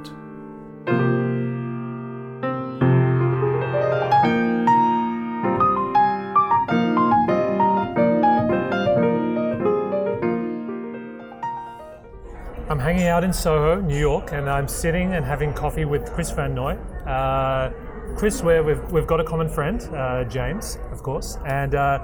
it. In Soho, New York, and I'm sitting and having coffee with Chris Van Noy. Uh, Chris, where we've, we've got a common friend, uh, James, of course, and uh,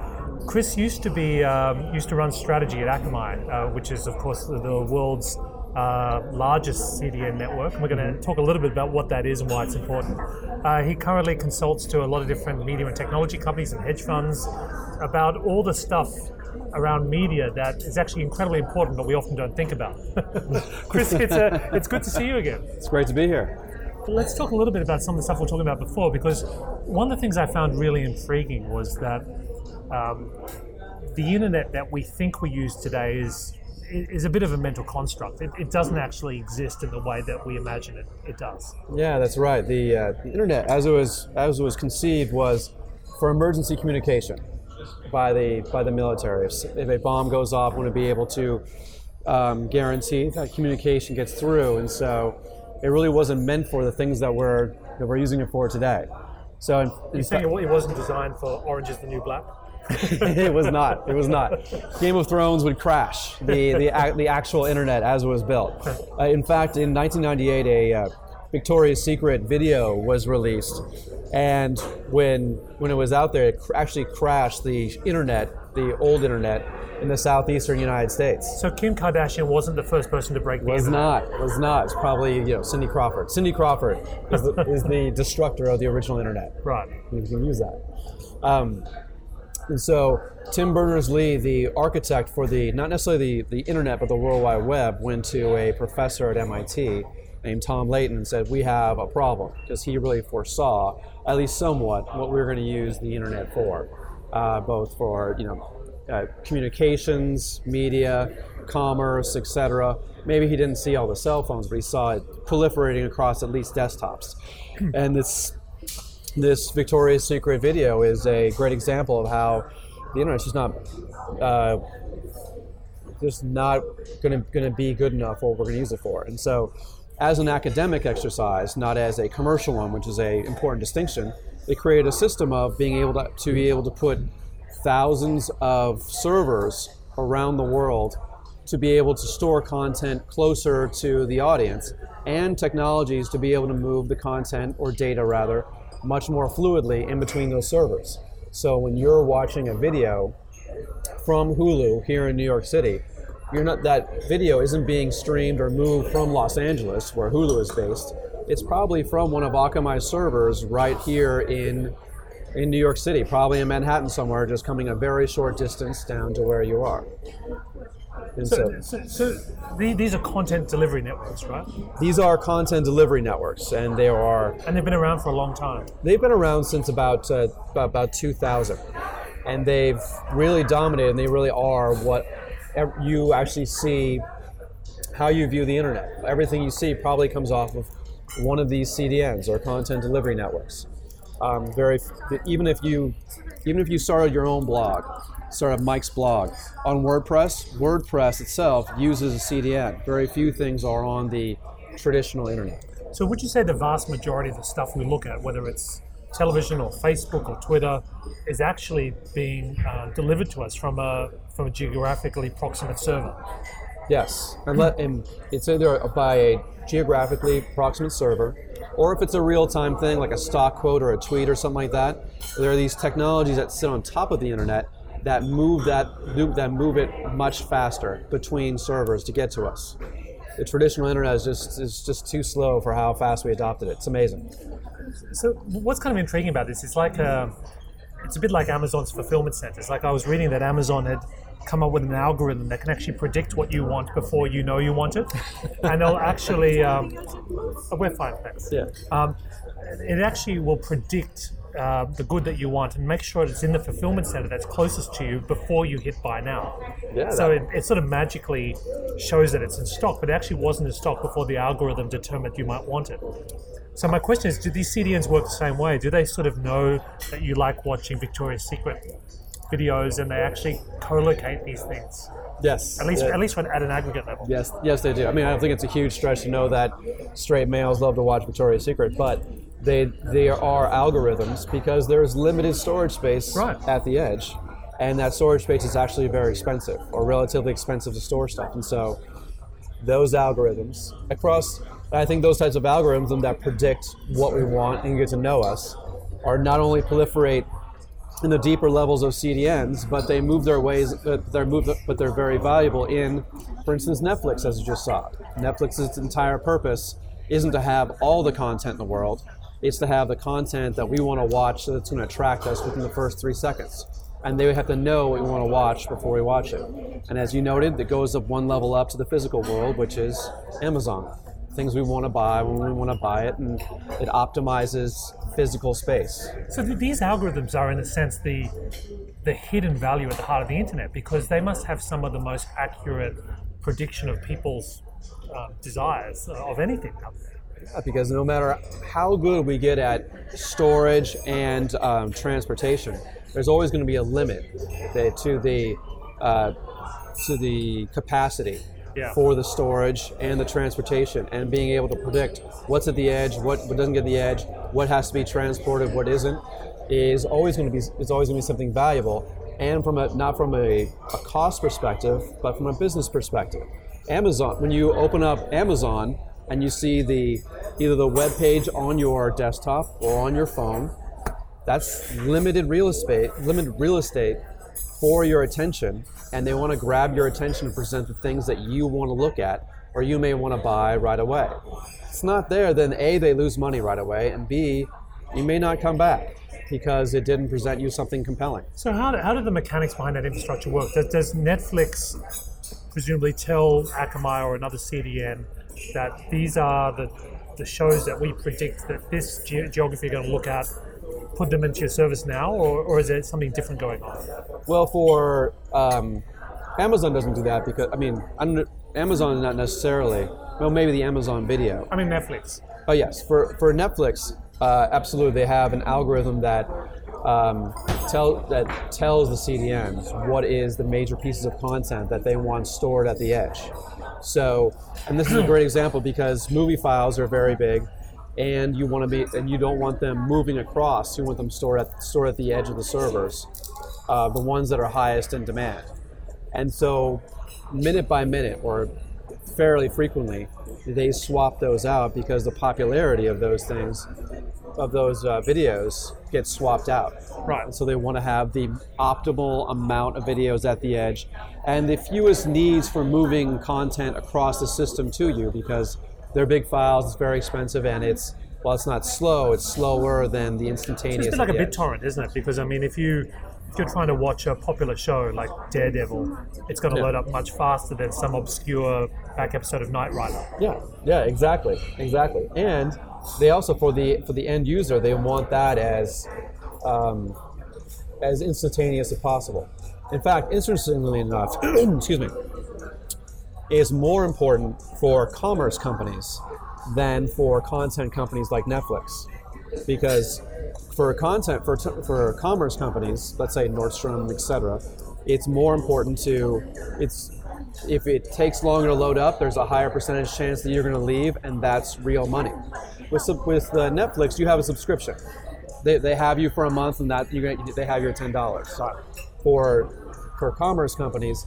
Chris used to be um, used to run strategy at Akamai, uh, which is of course the, the world's uh, largest CDN network. And we're going to talk a little bit about what that is and why it's important. Uh, he currently consults to a lot of different media and technology companies and hedge funds about all the stuff around media that is actually incredibly important, but we often don't think about. Chris, it's, a, it's good to see you again. It's great to be here. Let's talk a little bit about some of the stuff we are talking about before, because one of the things I found really intriguing was that um, the internet that we think we use today is is a bit of a mental construct. It, it, doesn't actually exist in the way that we imagine it. It does. Yeah, that's right. The, uh, the internet, as it was as it was conceived, was for emergency communication by the by the military. If, if a bomb goes off, want to be able to um, guarantee that communication gets through, and so it really wasn't meant for the things that we're that we're using it for today. So, in, you're saying it wasn't designed for Orange is the New Black? it was not. It was not. Game of Thrones would crash the the, the actual internet as it was built. Uh, in fact, in 1998, a uh, Victoria's Secret video was released, and when when it was out there, it cr- actually crashed the internet, the old internet, in the southeastern United States. So Kim Kardashian wasn't the first person to break the was internet. not. Was not. It's probably you know Cindy Crawford. Cindy Crawford is the, is the destructor of the original internet. Right. You can use that. Um, and so Tim Berners-Lee, the architect for the not necessarily the, the internet but the World Wide Web, went to a professor at MIT named Tom Leighton and said, "We have a problem," because he really foresaw, at least somewhat, what we were going to use the internet for, uh, both for you know uh, communications, media, commerce, etc. Maybe he didn't see all the cell phones, but he saw it proliferating across at least desktops, and this this Victoria's Secret video is a great example of how the internet's just not uh, just not going to gonna be good enough for what we're going to use it for. And so, as an academic exercise, not as a commercial one, which is a important distinction, they created a system of being able to, to be able to put thousands of servers around the world to be able to store content closer to the audience and technologies to be able to move the content or data rather much more fluidly in between those servers. So when you're watching a video from Hulu here in New York City, you're not that video isn't being streamed or moved from Los Angeles, where Hulu is based. It's probably from one of Akamai's servers right here in in New York City, probably in Manhattan somewhere, just coming a very short distance down to where you are. And So, so, so the- these are content delivery networks, right? these are content delivery networks, and they are And they've been around for a long time. They've been around since about uh, about, about 2000, and they've really dominated. And they really are what you actually see, how you view the internet. Everything you see probably comes off of one of these CDNs or content delivery networks. Um, very even if you even if you started your own blog, started Mike's blog on WordPress, WordPress itself uses a CDN. Very few things are on the traditional internet. So would you say the vast majority of the stuff we look at, whether it's television or Facebook or Twitter, is actually being uh, delivered to us from a from a geographically proximate server? Yes, and, let, and it's either by a geographically proximate server, or if it's a real-time thing like a stock quote or a tweet or something like that. There are these technologies that sit on top of the internet that move that that move it much faster between servers to get to us. The traditional internet is just is just too slow for how fast we adopted it. It's amazing. So what's kind of intriguing about this is like uh it's a bit like Amazon's fulfillment centers. Like I was reading that Amazon had come up with an algorithm that can actually predict what you want before you know you want it, and they'll actually um, oh, we're fine, thanks. Yeah. Um, it actually will predict uh, the good that you want and make sure it's in the fulfillment center that's closest to you before you hit buy now. Yeah, so it, it sort of magically shows that it's in stock, but it actually wasn't in stock before the algorithm determined you might want it. So my question is, do these CDNs work the same way? Do they sort of know that you like watching Victoria's Secret videos and they actually co-locate these things? Yes. At least, Yeah. at least when at an aggregate level. Yes, yes, they do. I mean, I don't think it's a huge stretch to know that straight males love to watch Victoria's Secret, but they they are algorithms because there's limited storage space Right. at the edge, and that storage space is actually very expensive or relatively expensive to store stuff, and so those algorithms across. I think those types of algorithms that predict what we want and get to know us are not only proliferate in the deeper levels of CDNs, but they move their ways. They're moved, but they're very valuable in, for instance, Netflix, as you just saw. Netflix's entire purpose isn't to have all the content in the world; it's to have the content that we want to watch that's going to attract us within the first three seconds. And they have to know what we want to watch before we watch it. And as you noted, it goes up one level up to the physical world, which is Amazon. Things we want to buy when we want to buy it, and it optimizes physical space. So these algorithms are, in a sense, the the hidden value at the heart of the internet because they must have some of the most accurate prediction of people's um, desires uh, of anything because no matter how good we get at storage and um, transportation, there's always going to be a limit to the uh, to the capacity Yeah. for the storage and the transportation, and being able to predict what's at the edge, what, what doesn't get the edge, what has to be transported, what isn't, is always going to be is always going to be something valuable, and from a not from a, a cost perspective, but from a business perspective. Amazon, when you open up Amazon and you see the either the web page on your desktop or on your phone, that's limited real estate, limited real estate for your attention, and they want to grab your attention and present the things that you want to look at or you may want to buy right away. If it's not there, then A, they lose money right away, and B, you may not come back because it didn't present you something compelling. So how how do the mechanics behind that infrastructure work? Does, does Netflix presumably tell Akamai or another CDN that these are the, the shows that we predict that this ge- geography are going to look at, put them into your service now, or, or is there something different going on? Well, for um, Amazon doesn't do that because I mean, don't- Amazon not necessarily. Well, maybe the Amazon Video. I mean Netflix. Oh yes, for for Netflix, uh, absolutely, they have an algorithm that um, tell that tells the CDNs what is the major pieces of content that they want stored at the edge. So, and this is a great example because movie files are very big, and you want to be and you don't want them moving across. You want them stored at stored at the edge of the servers, uh, the ones that are highest in demand. And so, minute by minute, or fairly frequently, they swap those out because the popularity of those things, of those uh, videos, gets swapped out. Right. And so they want to have the optimal amount of videos at the edge and the fewest needs for moving content across the system to you because they're big files, it's very expensive, and it's, well, it's not slow, it's slower than the instantaneous. It's bit like a. BitTorrent, isn't it? Because I mean, if you if you're trying to watch a popular show like Daredevil, it's going to Yeah. load up much faster than some obscure back episode of Knight Rider. Yeah, yeah, exactly, exactly. And they also for the for the end user, they want that as um, as instantaneous as possible. In fact, interestingly enough, excuse me, is more important for commerce companies than for content companies like Netflix, because for content for for commerce companies, let's say Nordstrom, etc., it's more important to it's if it takes longer to load up, there's a higher percentage chance that you're going to leave, and that's real money. With with uh, Netflix, you have a subscription. They, they have you for a month, and that you they have your ten dollars. For for commerce companies,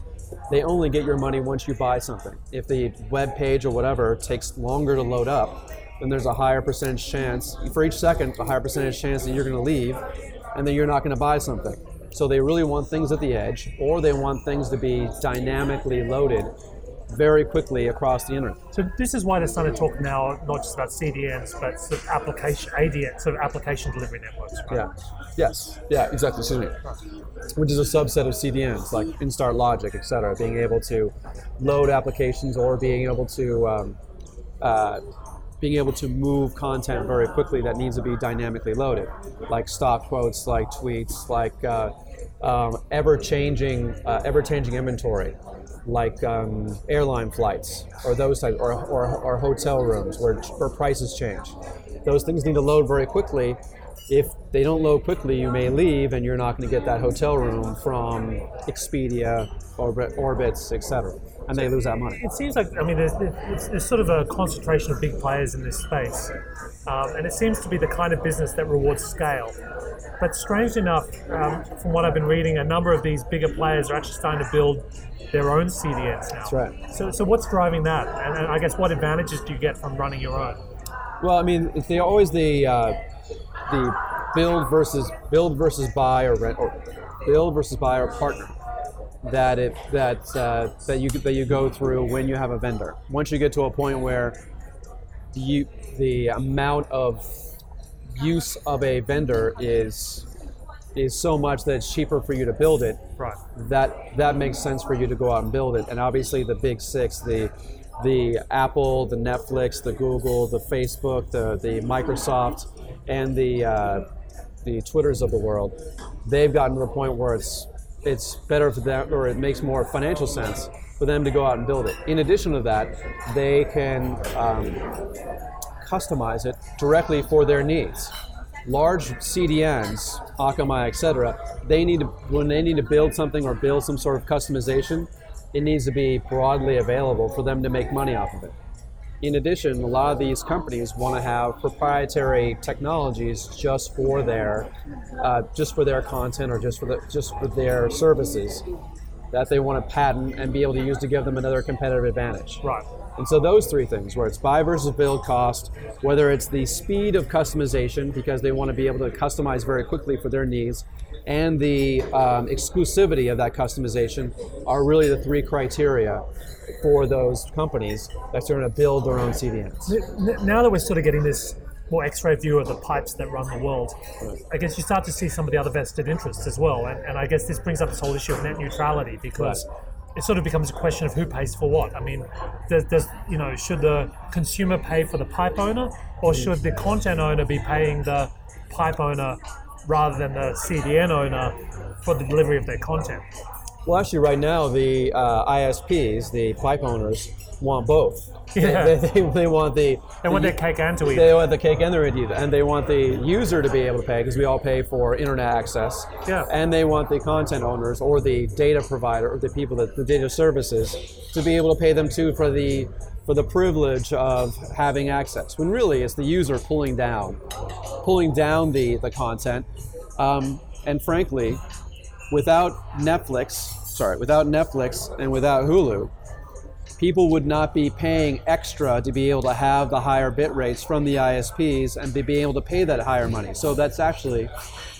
they only get your money once you buy something. If the web page or whatever takes longer to load up, then there's a higher percentage chance for each second, a higher percentage chance that you're going to leave, and then you're not going to buy something. So they really want things at the edge, or they want things to be dynamically loaded very quickly across the internet. So this is why they're starting to talk now not just about CDNs, but sort of application ADN, sort of application delivery networks. Right? Yeah. Yes. Yeah. Exactly. Excuse me. Which is a subset of CDNs like Instart Logic, et cetera, being able to load applications or being able to um, uh, being able to move content very quickly that needs to be dynamically loaded, like stock quotes, like tweets, like uh, um, ever-changing, uh, ever-changing inventory, like um, airline flights or those types, or, or, or hotel rooms where, where prices change. Those things need to load very quickly. If they don't load quickly, you may leave, and you're not going to get that hotel room from Expedia, Orbit, Orbitz, etc and they lose that money. It seems like I mean, there's, there's, there's sort of a concentration of big players in this space, um, and it seems to be the kind of business that rewards scale. But strange enough, um, from what I've been reading, a number of these bigger players are actually starting to build their own CDNs now. That's right. So, so what's driving that? And, and I guess what advantages do you get from running your own? Well, I mean, they always the uh, the build versus build versus buy or rent or build versus buy or partner that it that uh, that you that you go through when you have a vendor. Once you get to a point where you the amount of use of a vendor is is so much that it's cheaper for you to build it. Right. That that makes sense for you to go out and build it. And obviously the big six, the the Apple, the Netflix, the Google, the Facebook, the the Microsoft, and the uh, the Twitters of the world, they've gotten to the point where it's it's better for them, or it makes more financial sense for them to go out and build it. In addition to that, they can um, customize it directly for their needs. Large CDNs, Akamai, etc., they need to when they need to build something or build some sort of customization, it needs to be broadly available for them to make money off of it. In addition, a lot of these companies want to have proprietary technologies just for their, uh, just for their content or just for the, just for their services that they want to patent and be able to use to give them another competitive advantage. Right. And so those three things, where it's buy versus build cost, whether it's the speed of customization because they want to be able to customize very quickly for their needs, and the um, exclusivity of that customization are really the three criteria for those companies that's going to build their own CDNs. Now that we're sort of getting this more X-ray view of the pipes that run the world, I guess you start to see some of the other vested interests as well, and, and I guess this brings up this whole issue of net neutrality because. Right. It sort of becomes a question of who pays for what. I mean, does, does you know should the consumer pay for the pipe owner, or should the content owner be paying the pipe owner rather than the CDN owner for the delivery of their content? Well, actually, right now, the uh, ISPs, the pipe owners, want both. Yeah. They, they, they want the. They want the, their cake and to eat. They want the cake and the eat, and they want the user to be able to pay because we all pay for internet access. Yeah. And they want the content owners or the data provider or the people that the data services to be able to pay them too for the for the privilege of having access. When really it's the user pulling down, pulling down the the content, um, and frankly, without Netflix, sorry, without Netflix and without Hulu, people would not be paying extra to be able to have the higher bit rates from the ISPs and be able to pay that higher money. So that's actually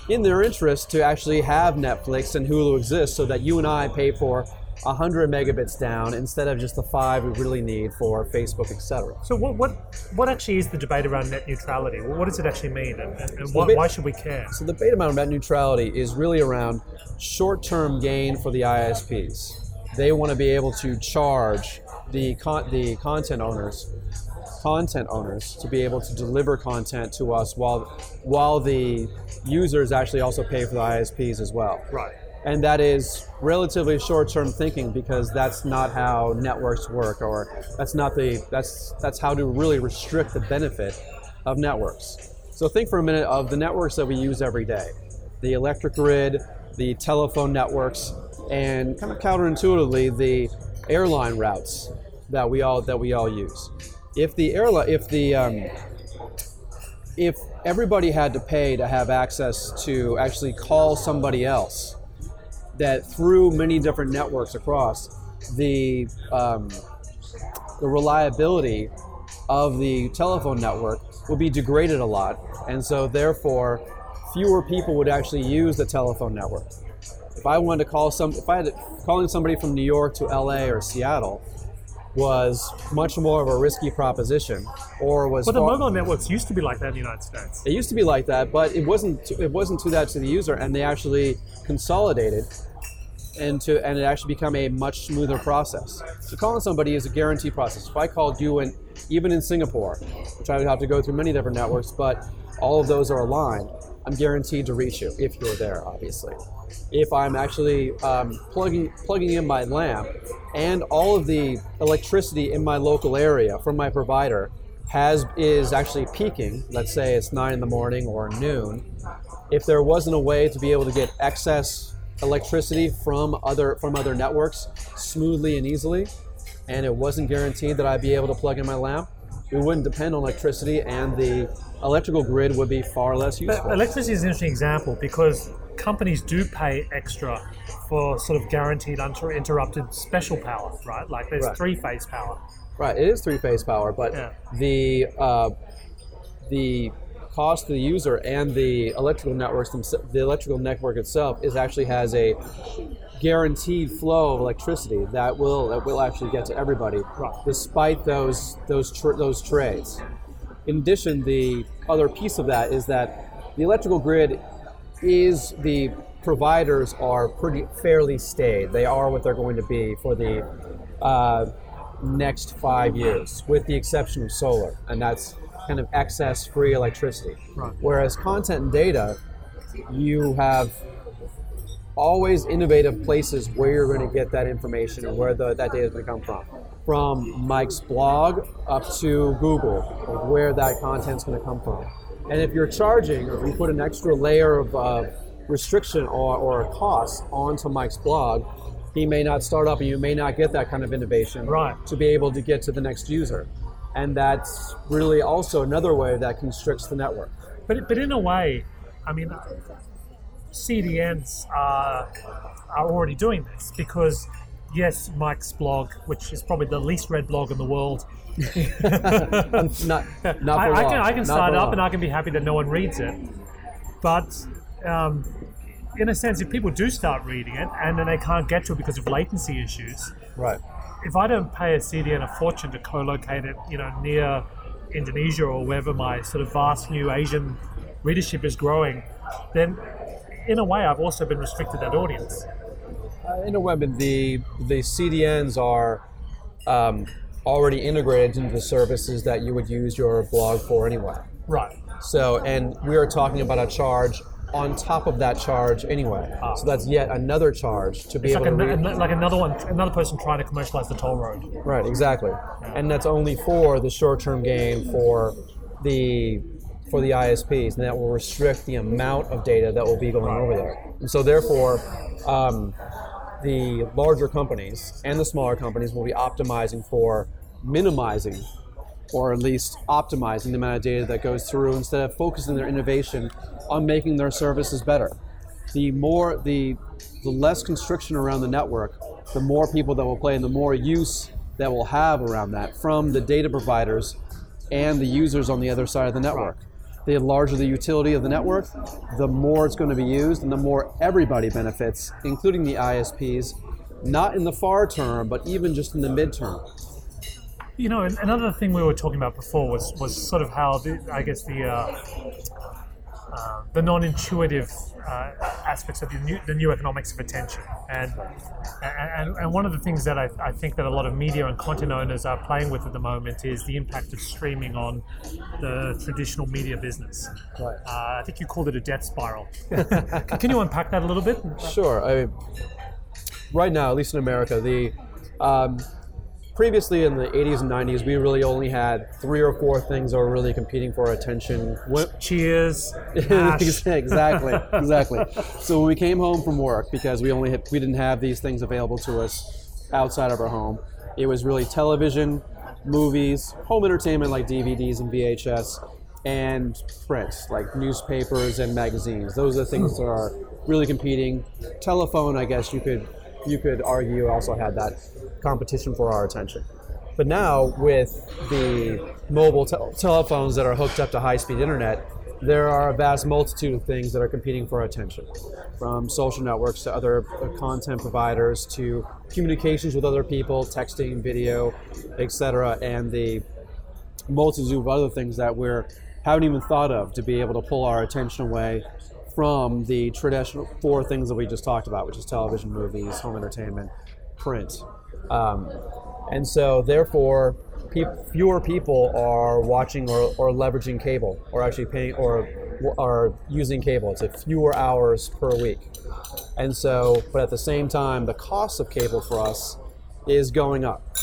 in their interest to actually have Netflix and Hulu exist so that you and I pay for 100 megabits down instead of just the five we really need for Facebook, etc. So what, what what actually is the debate around net neutrality? What does it actually mean, and, and so why, why, should we care? So the debate about net neutrality is really around short-term gain for the ISPs. They want to be able to charge the con- the content owners content owners to be able to deliver content to us while while the users actually also pay for the ISPs as well. Right and that is relatively short-term thinking because that's not how networks work or that's not the that's that's how to really restrict the benefit of networks. So think for a minute of the networks that we use every day the electric grid the telephone networks and kind of counterintuitively the airline routes that we all that we all use. If the airline if the um, if everybody had to pay to have access to actually call somebody else that through many different networks across, the um, the reliability of the telephone network would be degraded a lot, and so therefore, fewer people would actually use the telephone network. If I wanted to call some, if I had to, calling somebody from New York to LA or Seattle was much more of a risky proposition, or was. But the mobile networks used to be like that in the United States. It used to be like that, but it wasn't. It wasn't to that to the user, and they actually consolidated and to and it actually become a much smoother process. So calling somebody is a guaranteed process. If I called you in, even in Singapore, which I would have to go through many different networks, but all of those are aligned, I'm guaranteed to reach you if you're there, obviously. If I'm actually um, plugging plugging in my lamp and all of the electricity in my local area from my provider has is actually peaking, let's say it's nine in the morning or noon, if there wasn't a way to be able to get excess electricity from other from other networks smoothly and easily, and it wasn't guaranteed that I'd be able to plug in my lamp, we wouldn't depend on electricity, and the electrical grid would be far less useful. But electricity is an interesting example because companies do pay extra for sort of guaranteed uninterrupted special power, right? Like there's Right. three phase power. Right, it is three phase power, but Yeah. the uh, the cost to the user and the electrical networks the electrical network itself is actually has a guaranteed flow of electricity that will that will actually get to everybody, despite those those tr- those trades. In addition, the other piece of that is that the electrical grid is the providers are pretty fairly stayed. They are what they're going to be for the uh, next five years, with the exception of solar, and that's kind of excess free electricity. Right. Whereas content and data, you have always innovative places where you're going to get that information and where the, that data is going to come from. From Mike's blog up to Google, where that content's going to come from. And if you're charging, or if you put an extra layer of uh, restriction or, or a cost onto Mike's blog, he may not start up and you may not get that kind of innovation Right. to be able to get to the next user. And that's really also another way that constricts the network. But, but in a way, I mean, CDNs are, are already doing this because, yes, Mike's blog, which is probably the least read blog in the world, not, not I, I can, I can Not start up long. and I can be happy that no one reads it. But um, in a sense, if people do start reading it and then they can't get to it because of latency issues, Right. If I don't pay a CDN a fortune to co-locate it, you know, near Indonesia or wherever my sort of vast new Asian readership is growing, then in a way I've also been restricted that audience. Uh, in a web, the the CDNs are um, already integrated into the services that you would use your blog for anyway. Right. So, and we are talking about a charge on top of that charge anyway. So that's yet another charge to be It's like, able to an, read. like another one, another person trying to commercialize the toll road. Right, exactly. And that's only for the short-term gain for the for the ISPs, and that will restrict the amount of data that will be going over there. And so, therefore, um, the larger companies and the smaller companies will be optimizing for minimizing, or at least optimizing the amount of data that goes through, instead of focusing their innovation on making their services better. The more the the less constriction around the network, the more people that will play, and the more use that we'll have around that from the data providers and the users on the other side of the network. The larger the utility of the network, the more it's going to be used, and the more everybody benefits, including the ISPs, not in the far term, but even just in the midterm. You know, another thing we were talking about before was was sort of how the, I guess the uh, uh, the non-intuitive uh, aspects of the new, the new economics of attention, and and, and one of the things that I, I think that a lot of media and content owners are playing with at the moment is the impact of streaming on the traditional media business. Right. Uh, I think you called it a death spiral. Can you unpack that a little bit? Sure. I mean, right now, at least in America, the um, previously in the 80s and 90s, we really only had three or four things that were really competing for our attention. Cheers. Exactly, exactly. So when we came home from work, because we only had, we didn't have these things available to us outside of our home, it was really television, movies, home entertainment like DVDs and VHS, and print like newspapers and magazines. Those are the things that are really competing. Telephone, I guess you could you could argue also had that competition for our attention. But now with the mobile tel- telephones that are hooked up to high-speed internet, there are a vast multitude of things that are competing for our attention, from social networks to other uh, content providers to communications with other people, texting, video, etc., and the multitude of other things that we're haven't even thought of to be able to pull our attention away from the traditional four things that we just talked about, which is television, movies, home entertainment, print. Um, and so, therefore, pe- fewer people are watching or, or leveraging cable, or actually paying or are using cable. It's a fewer hours per week. And so, but at the same time, the cost of cable for us is going up.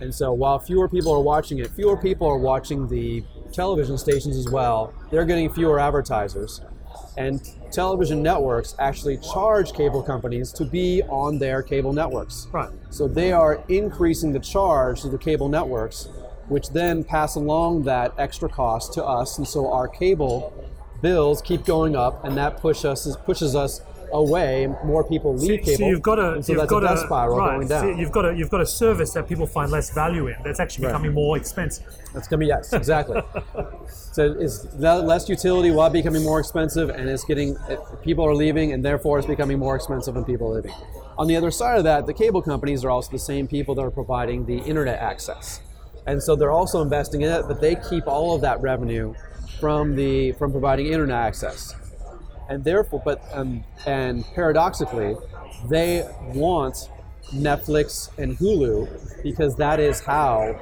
And so, while fewer people are watching it, fewer people are watching the television stations as well. They're getting fewer advertisers. And television networks actually charge cable companies to be on their cable networks. Right. So they are increasing the charge to the cable networks, which then pass along that extra cost to us. And so our cable bills keep going up, and that push us, pushes us away. More people leave So, cable. so you've got a so you've got a spiral right, going so down. you've got a you've got a service that people find less value in. That's actually Right. becoming more expensive. That's be yes, exactly. so it's le- less utility while becoming more expensive, and it's getting uh, people are leaving, and therefore it's becoming more expensive when people are leaving. On the other side of that, the cable companies are also the same people that are providing the internet access, and so they're also investing in it, but they keep all of that revenue from the from providing internet access, and therefore, but um, and paradoxically, they want Netflix and Hulu because that is how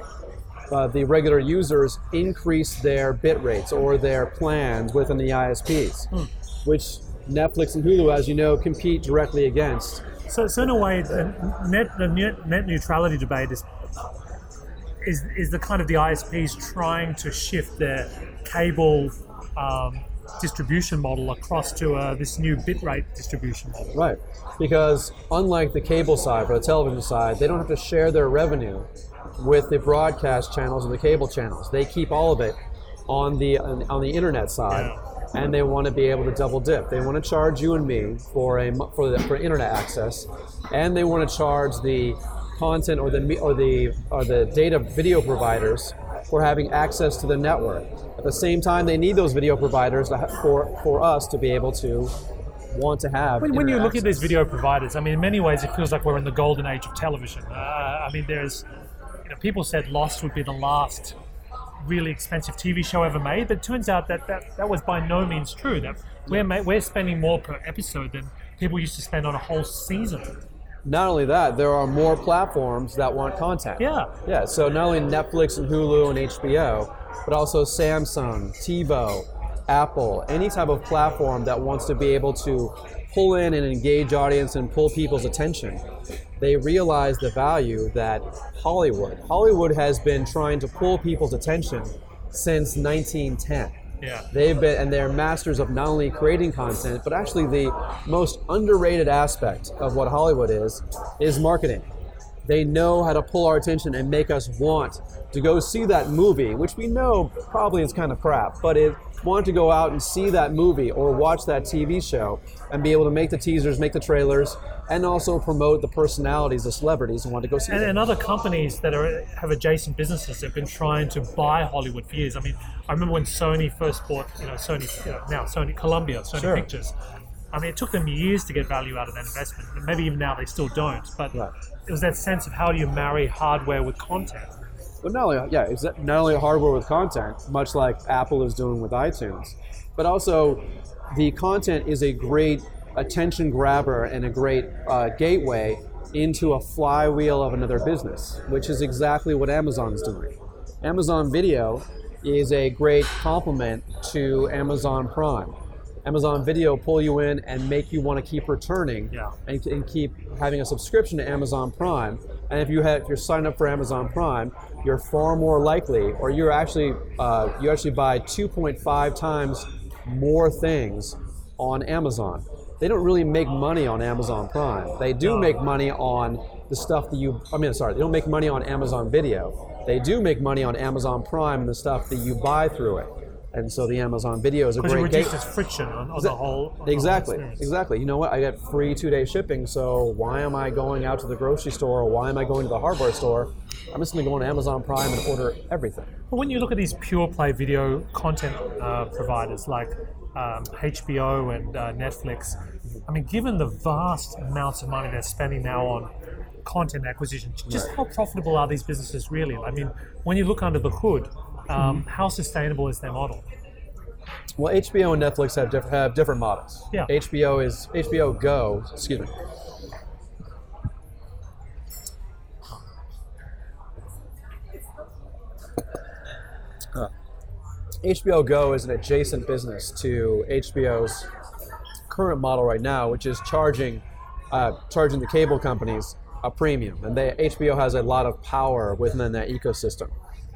uh, the regular users increase their bit rates or their plans within the ISPs, which Netflix and Hulu, as you know, compete directly against. So, so in a way, the net the net, net neutrality debate is is is the kind of the ISPs trying to shift their cable um, distribution model across to uh, this new bitrate distribution model. Right. Because unlike the cable side or the television side, they don't have to share their revenue with the broadcast channels and the cable channels. They keep all of it on the on, the internet side. And they want to be able to double dip. They want to charge you and me for a for the for internet access, and they want to charge the content or the or the or the data video providers for having access to the network. At the same time, they need those video providers for for us to be able to want to have. When, when you look at these video providers, I mean, in many ways, it feels like we're in the golden age of television. Uh, I mean, there's, you know, people said Lost would be the last really expensive TV show ever made, but it turns out that that, that was by no means true. That we're we're spending more per episode than people used to spend on a whole season. Not only that, there are more platforms that want content. Yeah. Yeah, so not only Netflix and Hulu and HBO, but also Samsung, TiVo, Apple, any type of platform that wants to be able to pull in and engage audience and pull people's attention. They realize the value that Hollywood, Hollywood has been trying to pull people's attention since 1910. They've been, and they're masters of not only creating content, but actually the most underrated aspect of what Hollywood is, is marketing. They know how to pull our attention and make us want to go see that movie, which we know probably is kind of crap, but it want to go out and see that movie or watch that TV show and be able to make the teasers, make the trailers, and also promote the personalities, the celebrities and want to go see And, them. and other companies that are have adjacent businesses have been trying to buy Hollywood for years. I mean, I remember when Sony first bought, you know, Sony, you know, now Sony Columbia, Sony Sure. Pictures. I mean, it took them years to get value out of that investment. Maybe even now they still don't. But Right. it was that sense of how do you marry hardware with content. But not only, yeah, it's not only hardware with content, much like Apple is doing with iTunes, but also the content is a great attention grabber and a great uh, gateway into a flywheel of another business, which is exactly what Amazon is doing. Amazon Video is a great complement to Amazon Prime. Amazon Video pull you in and make you want to keep returning Yeah. and, and keep having a subscription to Amazon Prime. And if you have, if you're signed up for Amazon Prime, you're far more likely, or you're actually uh, you actually buy 2.5 times more things on Amazon. They don't really make money on Amazon Prime. They do make money on the stuff that you. I mean, sorry, they don't make money on Amazon Video. They do make money on Amazon Prime and the stuff that you buy through it. And so the Amazon Video is a Because it great reduces friction on, on the whole. on the whole Exactly, exactly. You know what? I get free two-day shipping, so why am I going out to the grocery store or why am I going to the hardware store? I'm just going to go on Amazon Prime and order everything. But when you look at these pure play video content uh, providers like um, HBO and uh, Netflix, I mean, given the vast amounts of money they're spending now on content acquisition, just how profitable are these businesses really? I mean, when you look under the hood, um, how sustainable is their model? Well, HBO and Netflix have diff- have different models. Yeah. HBO is HBO Go. Excuse me. Uh, HBO Go is an adjacent business to HBO's current model right now, which is charging uh, charging the cable companies a premium, and they, HBO has a lot of power within that ecosystem.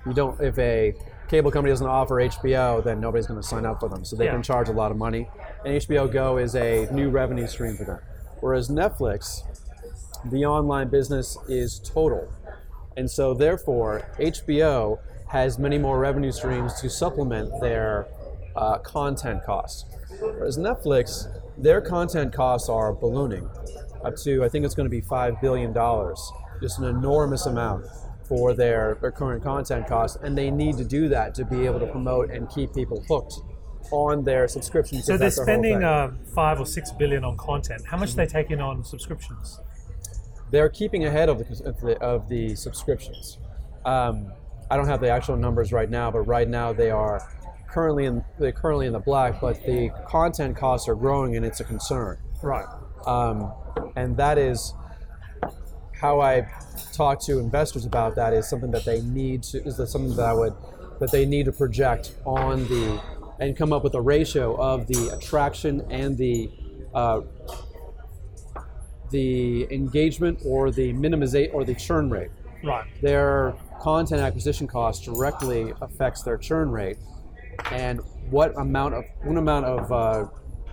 You don't if a cable company doesn't offer HBO, then nobody's going to sign up for them, so they Yeah. can charge a lot of money. And HBO Go is a new revenue stream for them. Whereas Netflix, the online business is total. And so, therefore, HBO has many more revenue streams to supplement their uh, content costs. Whereas Netflix, their content costs are ballooning up to, I think it's going to be $5 billion, just an enormous amount for their, their current content costs. And they need to do that to be able to promote and keep people hooked on their subscriptions. So they're that's their whole spending uh, five or six billion on content. How much are they taking on subscriptions? they're keeping ahead of the, of the, of the subscriptions. Um, I don't have the actual numbers right now, but right now they are currently in they're currently in the black. But the content costs are growing, and it's a concern. Right. Um, and that is how I talk to investors about that. Is something that they need to is that something that I would that they need to project on the and come up with a ratio of the attraction and the uh, the engagement or the minimization or the churn rate. Right. Their content acquisition cost directly affects their churn rate, and what amount of what amount of uh,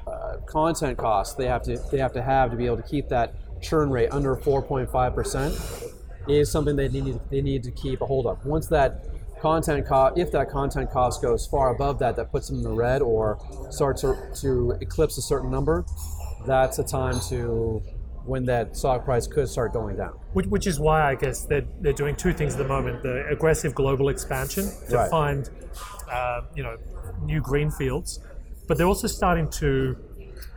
uh, content costs they have to they have to have to be able to keep that churn rate under 4.5 percent is something they need they need to keep a hold of. Once that content cost, if that content cost goes far above that, that puts them in the red or starts to, to eclipse a certain number, that's a time to when that stock price could start going down. Which, which is why I guess they're, they're doing two things at the moment: the aggressive global expansion to Right. find, uh, you know, new green fields, but they're also starting to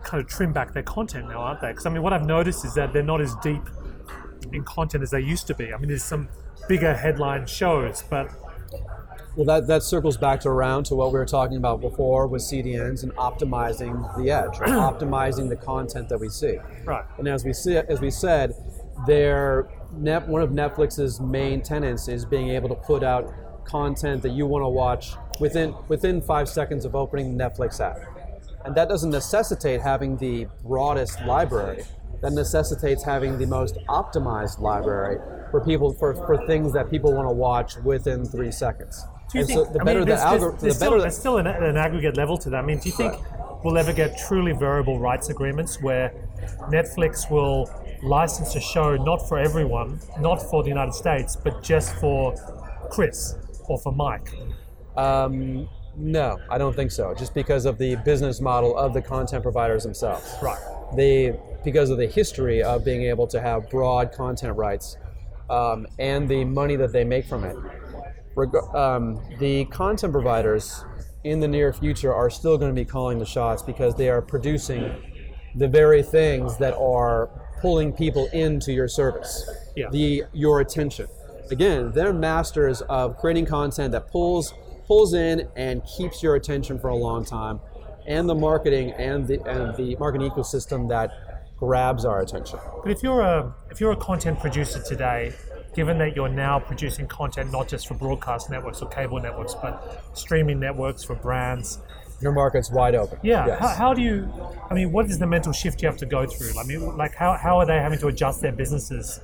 kind of trim back their content now, aren't they? Because I mean, what I've noticed is that they're not as deep in content as they used to be. I mean, there's some bigger headline shows, but Well, that, that circles back to around to what we were talking about before with CDNs and optimizing the edge, optimizing the content that we see. right, And as we see, as we said, their net, one of Netflix's main tenets is being able to put out content that you want to watch within within five seconds of opening the Netflix app, and that doesn't necessitate having the broadest library. That necessitates having the most optimized library for people for, for things that people want to watch within three seconds. Do you And think so the I better mean, the there's, algorithm, the still, better there's still an, an aggregate level to that. I mean, do you think we'll ever get truly variable rights agreements where Netflix will license a show not for everyone, not for the United States, but just for Chris or for Mike? Um, no, I don't think so. Just because of the business model of the content providers themselves. Right. They because of the history of being able to have broad content rights um, and the money that they make from it. Reg- um, the content providers in the near future are still going to be calling the shots because they are producing the very things that are pulling people into your service. Yeah. The your attention. Again, they're masters of creating content that pulls pulls in and keeps your attention for a long time, and the marketing and the and the marketing ecosystem that grabs our attention. But if you're a if you're a content producer today, given that you're now producing content not just for broadcast networks or cable networks, but streaming networks for brands, Your market's wide open. Yeah. Yes. How, how do you? I mean, what is the mental shift you have to go through? I mean, like how, how are they having to adjust their businesses?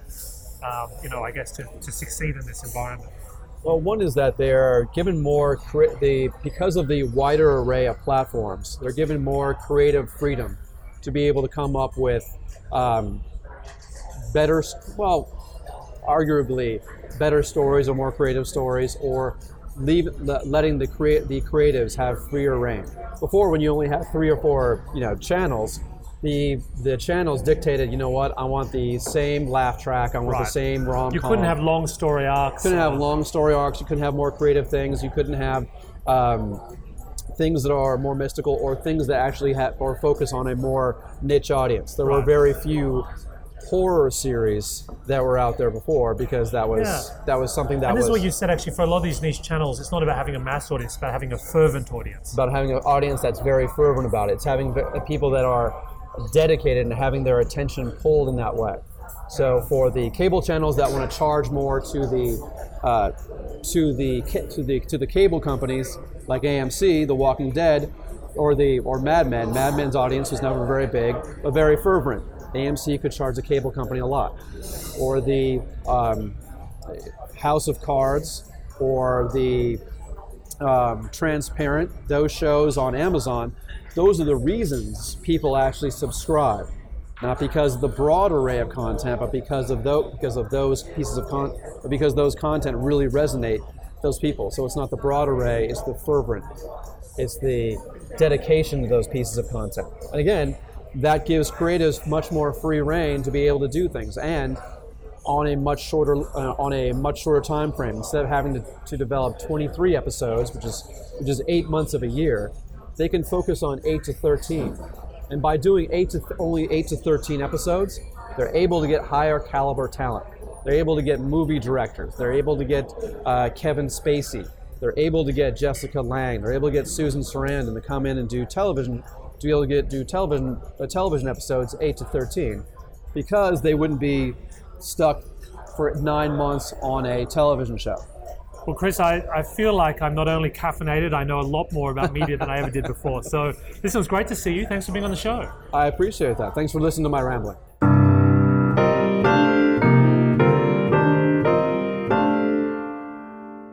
Um, you know, I guess to, to succeed in this environment. Well, one is that they're given more the because of the wider array of platforms, they're given more creative freedom to be able to come up with um, better, well, arguably better stories or more creative stories, or leave letting the create the creatives have freer reign. Before, when you only had three or four, you know, channels. The, the channels dictated, you know what? I want the same laugh track. I want Right. the same rom. You couldn't have long story arcs. couldn't have long story arcs. You couldn't have more creative things. You couldn't have um, things that are more mystical or things that actually have or focus on a more niche audience. There were very few horror series that were out there before because that was Yeah. that was something that And this was is what you said actually for a lot of these niche channels, it's not about having a mass audience, it's about having a fervent audience. about having an audience that's very fervent about it. It's having people that are dedicated and having their attention pulled in that way. So for the cable channels that want to charge more to the uh, to the to the to the cable companies like AMC, The Walking Dead, or the or Mad Men. Mad Men's audience was never very big, but very fervent. AMC could charge the cable company a lot, or the um, House of Cards, or the um, transparent, those shows on Amazon, those are the reasons people actually subscribe. Not because of the broad array of content, but because of those because of those pieces of con because those content really resonate those people. So it's not the broad array, it's the fervent. It's the dedication to those pieces of content. And again, that gives creatives much more free reign to be able to do things. And on a much shorter uh, on a much shorter time frame. Instead of having to, to develop 23 episodes which is which is eight months of a year they can focus on 8 to 13 and by doing 8 to th- only 8 to 13 episodes they're able to get higher caliber talent. They're able to get movie directors. They're able to get uh, kevin spacey. They're able to get Jessica Lange they're able to get susan sarandon to come in and do television to be able to get do television uh, television episodes 8 to 13 because they wouldn't be stuck for nine months on a television show. Well, Chris, I, I feel like I'm not only caffeinated, I know a lot more about media than I ever did before. So this was great to see you. Thanks for being on the show. I appreciate that. Thanks for listening to my rambling.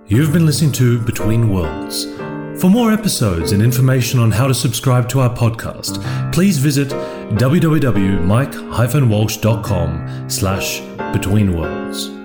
You've been listening to Between Worlds. For more episodes and information on how to subscribe to our podcast, please visit www.mike-walsh.com slash betweenworlds.